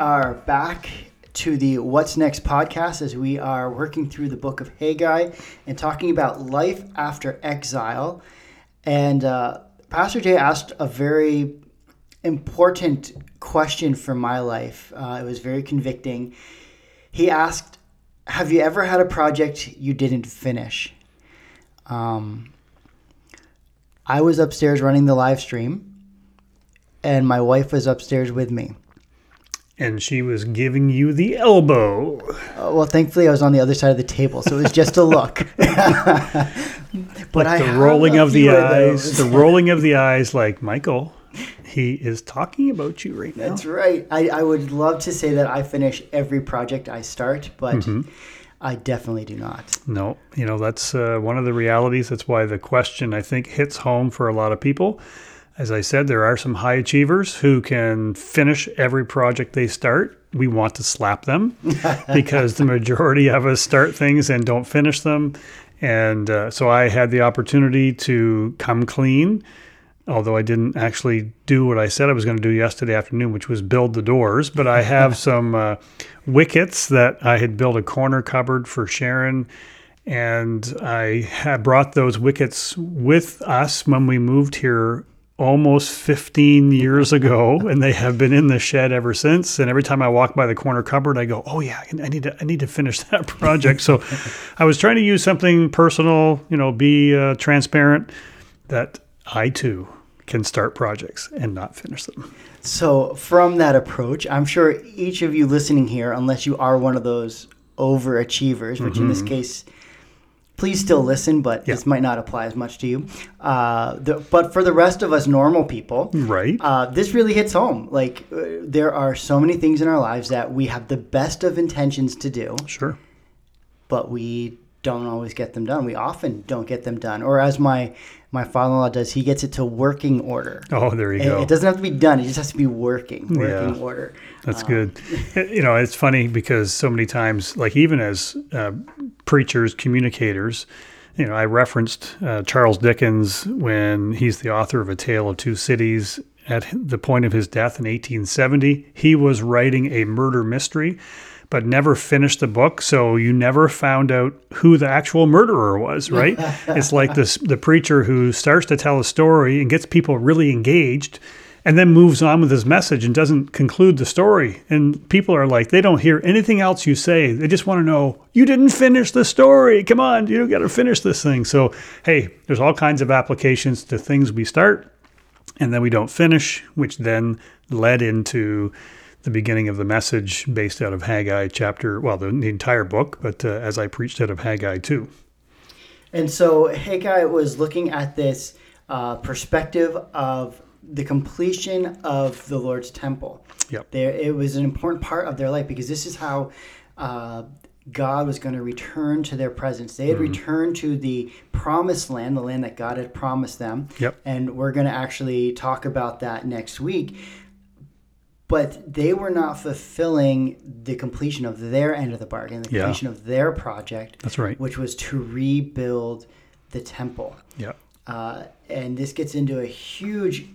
are back to the What's Next podcast as we are working through the book of Haggai and talking about life after exile. And uh, Pastor Jay asked a very important question for my life. Uh, it was very convicting. He asked, Have you ever had a project you didn't finish? Um, I was upstairs running the live stream, and my wife was upstairs with me. And she was giving you the elbow. Uh, well, thankfully, I was on the other side of the table, so it was just a look. but I the rolling of the eyes, the rolling of the eyes, like Michael, he is talking about you right now. That's right. I, I would love to say that I finish every project I start, but mm-hmm. I definitely do not. No, you know that's uh, one of the realities. That's why the question I think hits home for a lot of people as I said, there are some high achievers who can finish every project they start. We want to slap them because the majority of us start things and don't finish them. And uh, so I had the opportunity to come clean, although I didn't actually do what I said I was going to do yesterday afternoon, which was build the doors. But I have some uh, wickets that I had built a corner cupboard for Sharon and I had brought those wickets with us when we moved here almost 15 years ago and they have been in the shed ever since and every time i walk by the corner cupboard i go oh yeah i need to i need to finish that project so i was trying to use something personal you know be uh, transparent that i too can start projects and not finish them so from that approach i'm sure each of you listening here unless you are one of those overachievers which mm-hmm. in this mm-hmm. case please still listen, but yeah. this might not apply as much to you. Uh, the, but for the rest of us normal people, right? Uh, this really hits home. Like uh, there are so many things in our lives that we have the best of intentions to do. Sure. But we don't always get them done. We often don't get them done. Or as my my father-in-law does, he gets it to working order. Oh, there you it, go. It doesn't have to be done. It just has to be working, working yeah, order. That's um, good. you know, it's funny because so many times, like even as uh, preachers, communicators, you know, I referenced uh, Charles Dickens when he's the author of A Tale of Two Cities. At the point of his death in 1870, he was writing a murder mystery but never finished the book. So you never found out who the actual murderer was, right? it's like this the preacher who starts to tell a story and gets people really engaged and then moves on with his message and doesn't conclude the story. And people are like, they don't hear anything else you say. They just want to know, you didn't finish the story. Come on, you got to finish this thing. So, hey, there's all kinds of applications to things we start and then we don't finish, which then led into the beginning of the message based out of Haggai chapter, well, the, the entire book, but uh, as I preached out of Haggai too. And so Haggai was looking at this uh, perspective of the completion of the Lord's temple. Yep. There, it was an important part of their life because this is how uh, God was going to return to their presence. They had mm-hmm. returned to the promised land, the land that God had promised them. Yep. And we're going to actually talk about that next week but they were not fulfilling the completion of their end of the bargain, the completion yeah. of their project. That's right. Which was to rebuild the temple. Yeah. Uh, and this gets into a huge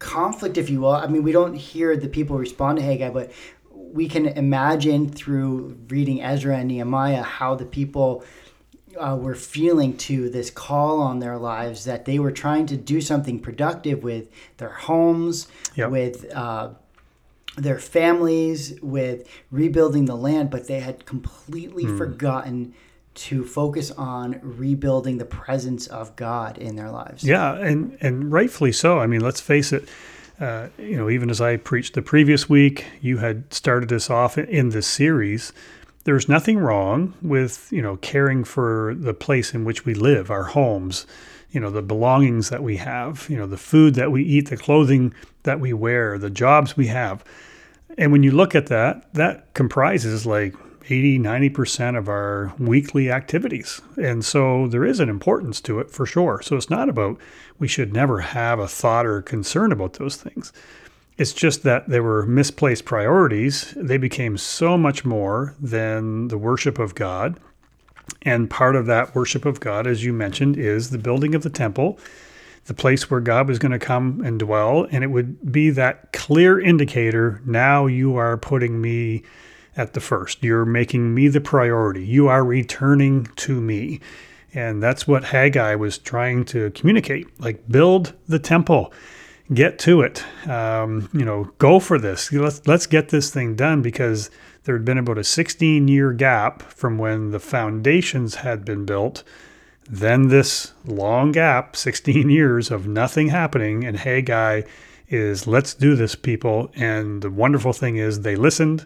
conflict, if you will. I mean, we don't hear the people respond to Haggai, but we can imagine through reading Ezra and Nehemiah how the people uh, were feeling to this call on their lives that they were trying to do something productive with their homes, yep. with uh, their families, with rebuilding the land, but they had completely mm. forgotten to focus on rebuilding the presence of God in their lives. Yeah, and and rightfully so. I mean, let's face it. Uh, you know, even as I preached the previous week, you had started us off in this series. There's nothing wrong with you know caring for the place in which we live, our homes, you know, the belongings that we have, you know, the food that we eat, the clothing that we wear, the jobs we have. And when you look at that, that comprises like 80, 90% of our weekly activities. And so there is an importance to it for sure. So it's not about we should never have a thought or concern about those things. It's just that they were misplaced priorities. They became so much more than the worship of God. And part of that worship of God, as you mentioned, is the building of the temple the place where God was going to come and dwell. And it would be that clear indicator now you are putting me at the first. You're making me the priority. You are returning to me. And that's what Haggai was trying to communicate like, build the temple, get to it. Um, you know, go for this. Let's, let's get this thing done because there had been about a 16 year gap from when the foundations had been built. Then this long gap, 16 years of nothing happening, and Haggai is let's do this, people. And the wonderful thing is they listened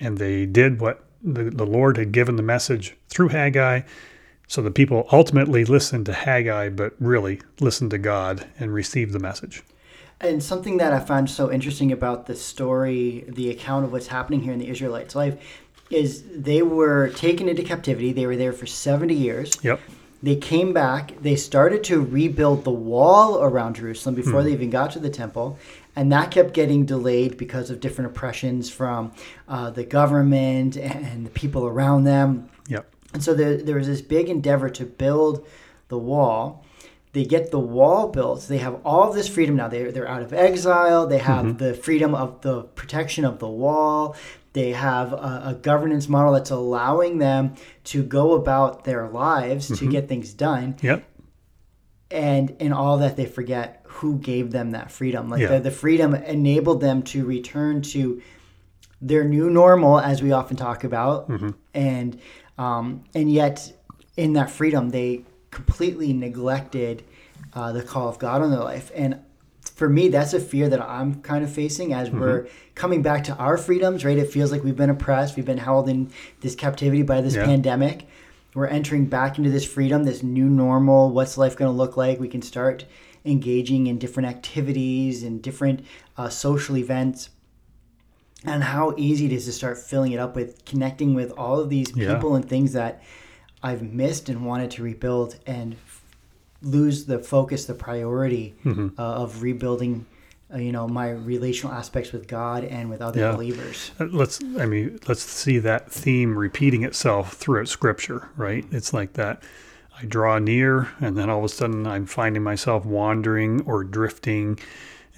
and they did what the, the Lord had given the message through Haggai. So the people ultimately listened to Haggai, but really listened to God and received the message. And something that I found so interesting about the story, the account of what's happening here in the Israelites' life, is they were taken into captivity. They were there for 70 years. Yep. They came back. They started to rebuild the wall around Jerusalem before they even got to the temple. And that kept getting delayed because of different oppressions from uh, the government and the people around them. Yep. And so there, there was this big endeavor to build the wall. They get the wall built. They have all this freedom now. They're, they're out of exile. They have mm-hmm. the freedom of the protection of the wall. They have a, a governance model that's allowing them to go about their lives to mm-hmm. get things done. Yep. And in all that, they forget who gave them that freedom. Like Yeah. the, the freedom enabled them to return to their new normal, as we often talk about, mm-hmm. and um, and yet in that freedom, they completely neglected uh, the call of God on their life. And for me, that's a fear that I'm kind of facing as we're coming back to our freedoms. Right? It feels like we've been oppressed, we've been held in this captivity by this Yeah. pandemic. We're entering back into this freedom, this new normal. What's life going to look like? We can start engaging in different activities and different uh, social events and how easy it is to start filling it up with connecting with all of these Yeah. people and things that I've missed and wanted to rebuild and f- lose the focus, the priority Mm-hmm. uh, of rebuilding, uh, you know, my relational aspects with God and with other Yeah. believers. Uh, Let's, I mean, let's see that theme repeating itself throughout Scripture, right? It's like that. I draw near, and then all of a sudden I'm finding myself wandering or drifting,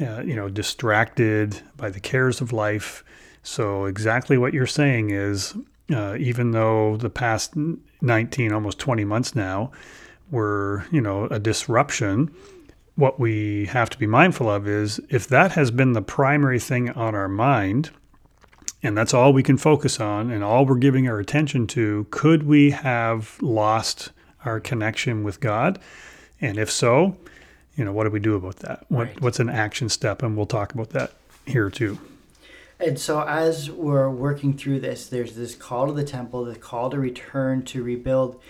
uh, you know, distracted by the cares of life. So, exactly what you're saying is, uh, even though the past 19, almost 20 months now, were, you know, a disruption, what we have to be mindful of is if that has been the primary thing on our mind, and that's all we can focus on and all we're giving our attention to, could we have lost our connection with God? And if so, you know, what do we do about that? What, Right. What's an action step? And we'll talk about that here too. And so, as we're working through this, there's this call to the temple, the call to return, to rebuild.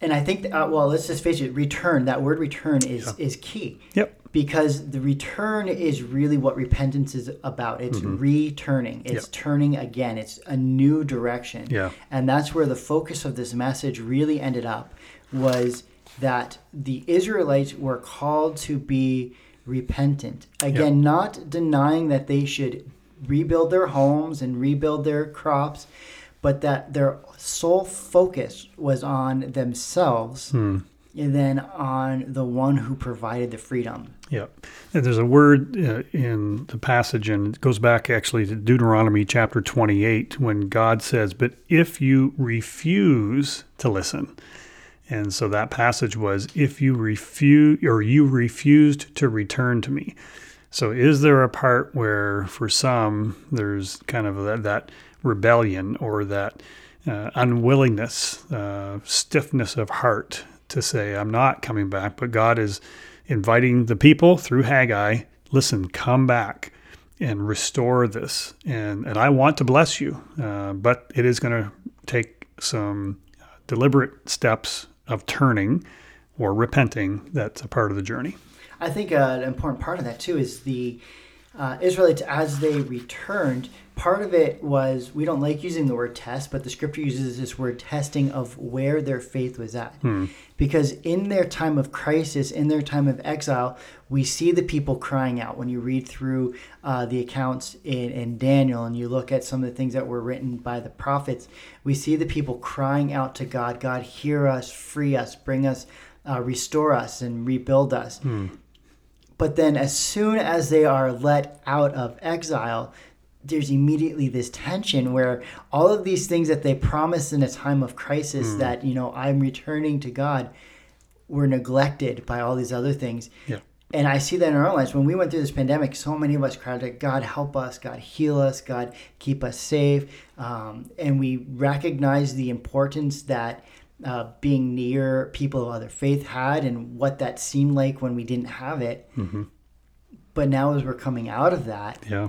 And I think, uh, well, let's just face it, return, that word return is, is key. Yep. Because the return is really what repentance is about. It's returning, it's Mm-hmm. Yep. turning again, it's a new direction. Yeah. And that's where the focus of this message really ended up was that the Israelites were called to be repentant. Again, not denying that they should rebuild their homes and rebuild their crops, but that their sole focus was on themselves and then on the one who provided the freedom. Yeah. And there's a word uh, in the passage, and it goes back actually to Deuteronomy chapter 28 when God says, But if you refuse to listen, and so that passage was, If you refuse, or you refused to return to me. So is there a part where for some there's kind of that, that rebellion or that uh, unwillingness, uh, stiffness of heart to say, I'm not coming back, but God is inviting the people through Haggai, listen, come back and restore this. And, and I want to bless you, uh, but it is going to take some deliberate steps of turning or repenting. That's a part of the journey. I think uh, an important part of that too is the uh, Israelites as they returned. Part of it was we don't like using the word test, but the scripture uses this word testing of where their faith was at. Because in their time of crisis, in their time of exile, we see the people crying out. When you read through uh, the accounts in, in Daniel and you look at some of the things that were written by the prophets, we see the people crying out to God God, hear us, free us, bring us uh, restore us and rebuild us. But then, as soon as they are let out of exile, there's immediately this tension where all of these things that they promised in a time of crisis that, you know, I'm returning to God were neglected by all these other things. Yeah. And I see that in our lives. When we went through this pandemic, so many of us cried out, God help us, God heal us, God keep us safe. Um, and we recognize the importance that uh, being near people of other faith had and what that seemed like when we didn't have it. But now, as we're coming out of that, Yeah.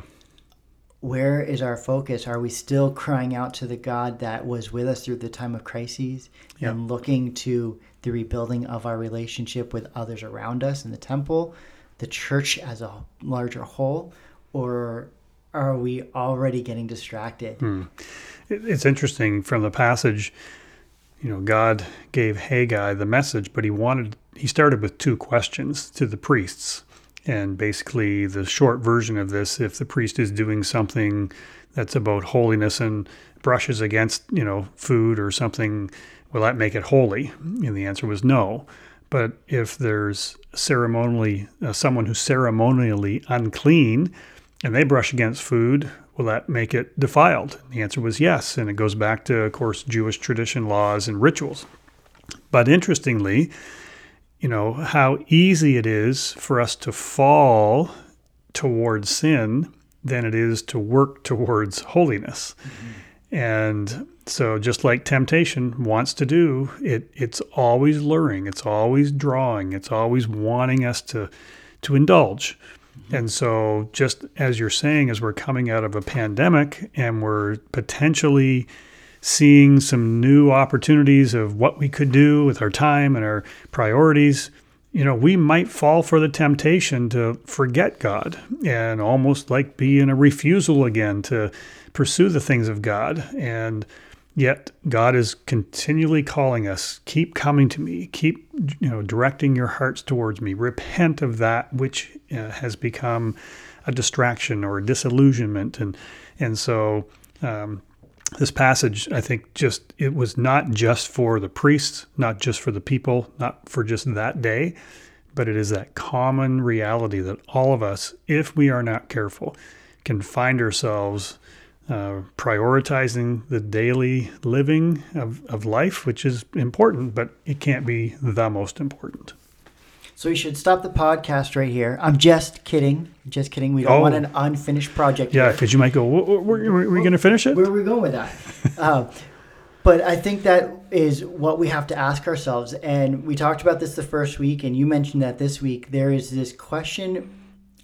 where is our focus? Are we still crying out to the God that was with us through the time of crises Yeah. and looking to the rebuilding of our relationship with others around us in the temple, the church as a larger whole? Or are we already getting distracted? It- It's interesting from the passage, you know, God gave Haggai the message, but he wanted, he started with two questions to the priests. And basically, the short version of this if the priest is doing something that's about holiness and brushes against, you know, food or something, will that make it holy? And the answer was no. But if there's ceremonially uh, someone who's ceremonially unclean and they brush against food, will that make it defiled? The answer was yes. And it goes back to, of course, Jewish tradition, laws, and rituals. But interestingly, you know, how easy it is for us to fall towards sin than it is to work towards holiness. And so just like temptation wants to do, it it's always luring, it's always drawing, it's always wanting us to to indulge. And so just as you're saying as we're coming out of a pandemic and we're potentially seeing some new opportunities of what we could do with our time and our priorities, you know, we might fall for the temptation to forget God and almost like be in a refusal again to pursue the things of God. And yet God is continually calling us, keep coming to me, keep, you know, directing your hearts towards me. Repent of that which uh, has become a distraction or a disillusionment. And, and so, um, this passage, I think, just it was not just for the priests, not just for the people, not for just that day, but it is that common reality that all of us, if we are not careful, can find ourselves uh, prioritizing the daily living of, of life, which is important, but it can't be the most important. So we should stop the podcast right here. I'm just kidding. Just kidding. We don't Oh. want an unfinished project. Yeah, because you might go, "Were we going to finish it?" Where are we going with that? uh, but I think that is what we have to ask ourselves. And we talked about this the first week, and you mentioned that this week. There is this question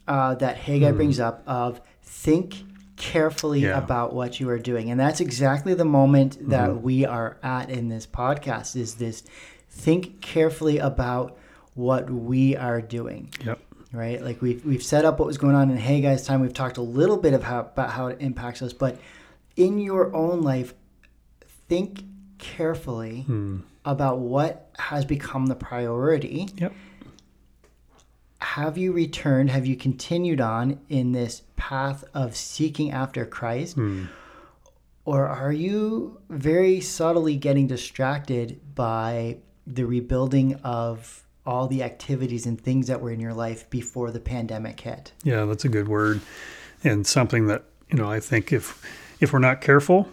uh, that Haggai Hmm. brings up of think carefully Yeah. about what you are doing. And that's exactly the moment that Mm-hmm. we are at in this podcast is this think carefully about what we are doing Yep. right? Like we've we've set up what was going on in Haggai's time. We've talked a little bit of how, about how it impacts us, but in your own life, think carefully about what has become the priority. Yep. Have you returned? Have you continued on in this path of seeking after Christ? Hmm. Or are you very subtly getting distracted by the rebuilding of all the activities and things that were in your life before the pandemic hit? Yeah, that's a good word, and something that you know I think if if we're not careful,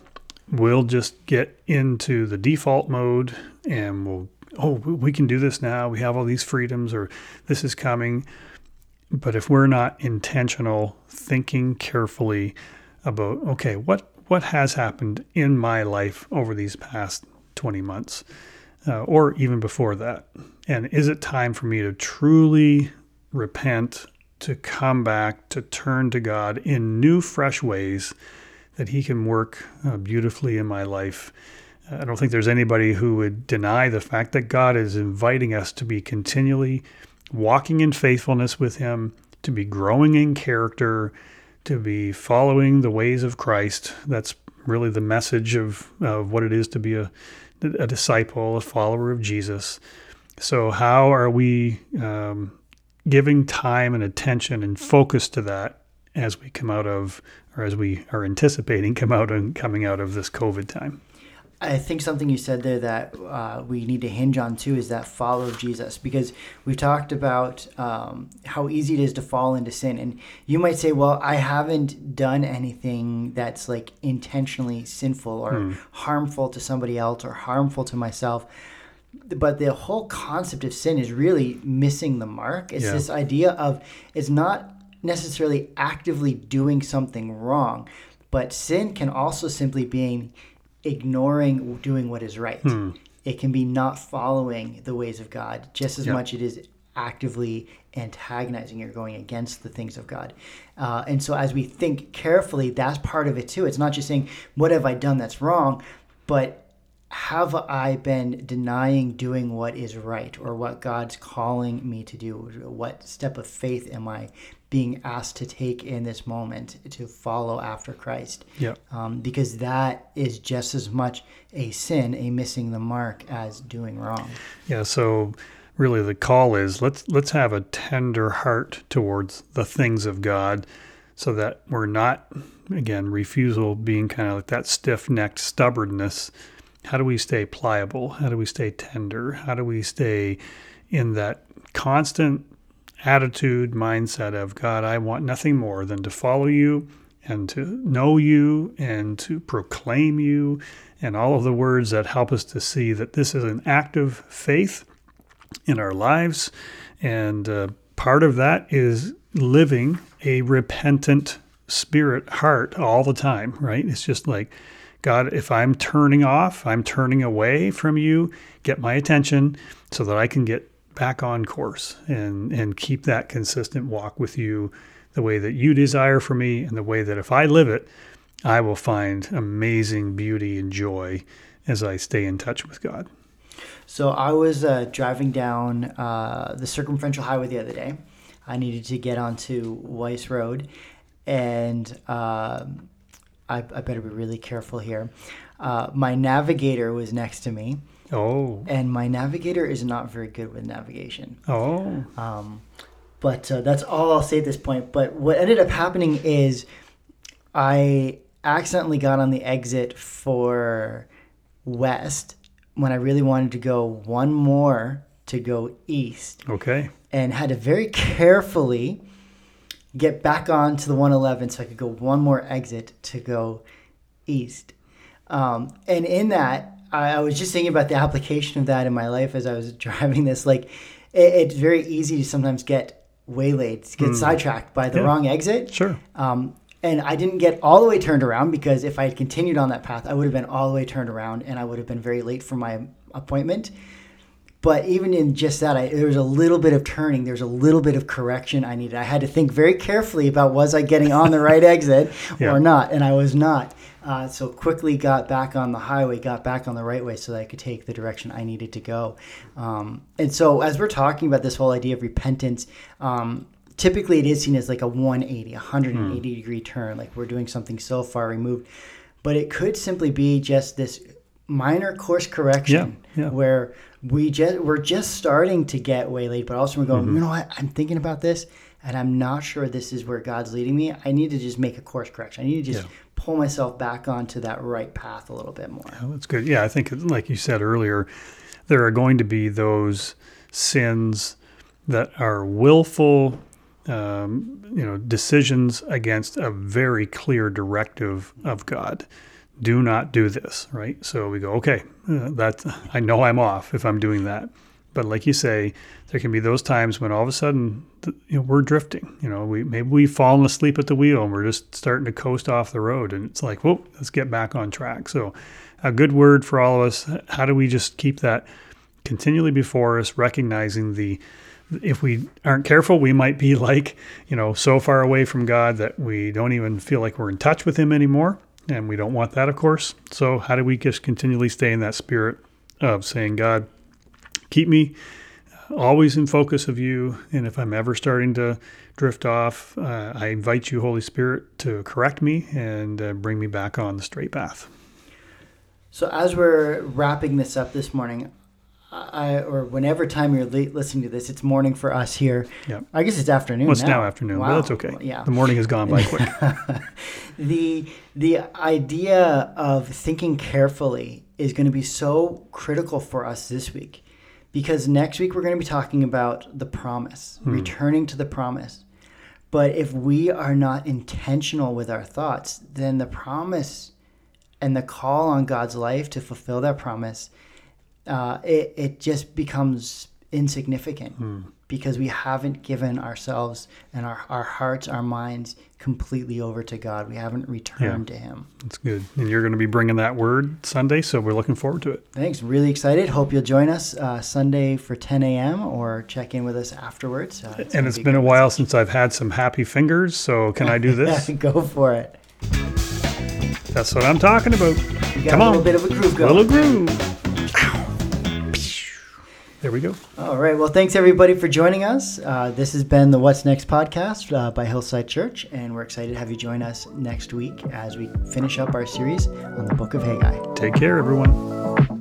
we'll just get into the default mode, and we'll oh we can do this now. We have all these freedoms, or this is coming. But if we're not intentional, thinking carefully about okay, what what has happened in my life over these past twenty months, uh, or even before that, and is it time for me to truly repent to come back, to turn to God in new, fresh ways that He can work uh, beautifully in my life. I don't think there's anybody who would deny the fact that God is inviting us to be continually walking in faithfulness with Him, to be growing in character, to be following the ways of Christ. That's really the message of, of what it is to be a, a disciple, a follower of Jesus. So, how are we um, giving time and attention and focus to that as we come out of, or as we are anticipating come out and coming out of this COVID time? I think something you said there that uh, we need to hinge on too is that follow Jesus because we've talked about um, how easy it is to fall into sin. And you might say, well, I haven't done anything that's like intentionally sinful or Hmm. harmful to somebody else or harmful to myself. But the whole concept of sin is really missing the mark. It's Yeah. this idea of it's not necessarily actively doing something wrong, but sin can also simply be ignoring doing what is right. Hmm. It can be not following the ways of God just as Yeah. much it is actively antagonizing or going against the things of God. Uh, and so as we think carefully, that's part of it too. It's not just saying, what have I done that's wrong, but have I been denying doing what is right or what God's calling me to do? What step of faith am I being asked to take in this moment to follow after Christ? Yeah. Um, because that is just as much a sin, a missing the mark, as doing wrong. Yeah, so really the call is let's let's have a tender heart towards the things of God so that we're not again refusal being kind of like that stiff-necked stubbornness. How do we stay pliable? How do we stay tender? How do we stay in that constant attitude mindset of God, I want nothing more than to follow you and to know you and to proclaim you and all of the words that help us to see that this is an active faith in our lives. And uh, part of that is living a repentant spirit heart all the time, right? It's just like, God, if I'm turning off, I'm turning away from you, get my attention so that I can get back on course and, and keep that consistent walk with you the way that you desire for me and the way that if I live it, I will find amazing beauty and joy as I stay in touch with God. So I was uh, driving down uh, the circumferential highway the other day. I needed to get onto Weiss Road, and um I, I better be really careful here. Uh, my navigator was next to me, Oh, and my navigator is not very good with navigation. oh, Um, but uh, that's all I'll say at this point. But what ended up happening is I accidentally got on the exit for west when I really wanted to go one more to go east okay. and had to very carefully get back on to the 111 so I could go one more exit to go east. Um, and in that, I, I was just thinking about the application of that in my life as I was driving this. Like, it, it's very easy to sometimes get waylaid, get sidetracked by the Yeah. wrong exit. Sure. Um, and I didn't get all the way turned around because if I had continued on that path, I would have been all the way turned around and I would have been very late for my appointment. But even in just that, I, there was a little bit of turning. There was a little bit of correction I needed. I had to think very carefully about was I getting on the right exit Yeah. or not, and I was not. Uh, so quickly got back on the highway, got back on the right way, so that I could take the direction I needed to go. Um, and so, as we're talking about this whole idea of repentance, um, typically it is seen as like a 180, 180 degree turn, like we're doing something so far removed. But it could simply be just this minor course correction Yeah, yeah. where we just we're just starting to get waylaid, but also we're going, Mm-hmm. you know what, I'm thinking about this and I'm not sure this is where God's leading me. I need to just make a course correction. I need to just Yeah. pull myself back onto that right path a little bit more. Oh, that's good. Yeah, I think, like you said earlier, there are going to be those sins that are willful, um, you know, decisions against a very clear directive of God. Do not do this, right? So we go, okay, uh, that I know I'm off if I'm doing that. But like you say, there can be those times when all of a sudden you know, we're drifting. You know, we maybe we've fallen asleep at the wheel and we're just starting to coast off the road, and it's like, whoa, let's get back on track. So, a good word for all of us. How do we just keep that continually before us, recognizing the if we aren't careful, we might be like, you know, so far away from God that we don't even feel like we're in touch with Him anymore. And we don't want that, of course. So, how do we just continually stay in that spirit of saying, God, keep me always in focus of you. And if I'm ever starting to drift off, uh, I invite you, Holy Spirit, to correct me and uh, bring me back on the straight path. So as we're wrapping this up this morning, I, or whenever time you're late listening to this, it's morning for us here. Yep. I guess it's afternoon. Well, it's now, now afternoon, Wow. but that's okay. Well, yeah. The morning has gone by quick. the the idea of thinking carefully is going to be so critical for us this week because next week we're going to be talking about the promise, hmm. returning to the promise. But if we are not intentional with our thoughts, then the promise and the call on God's life to fulfill that promise, uh, it, it just becomes insignificant because we haven't given ourselves and our, our hearts, our minds completely over to God. We haven't returned to Him. That's good. And you're going to be bringing that word Sunday, so we're looking forward to it. Thanks. Really excited. Hope you'll join us uh, Sunday for 10 a.m. or check in with us afterwards. Uh, And gonna it's be been a while since I've had some happy fingers, so can I do this? Go for it. That's what I'm talking about. Come a on. little bit of a groove A Little groove. There we go. All right. Well, thanks everybody for joining us. Uh, this has been the What's Next podcast uh, by Hillside Church, and we're excited to have you join us next week as we finish up our series on the book of Haggai. Take care, everyone.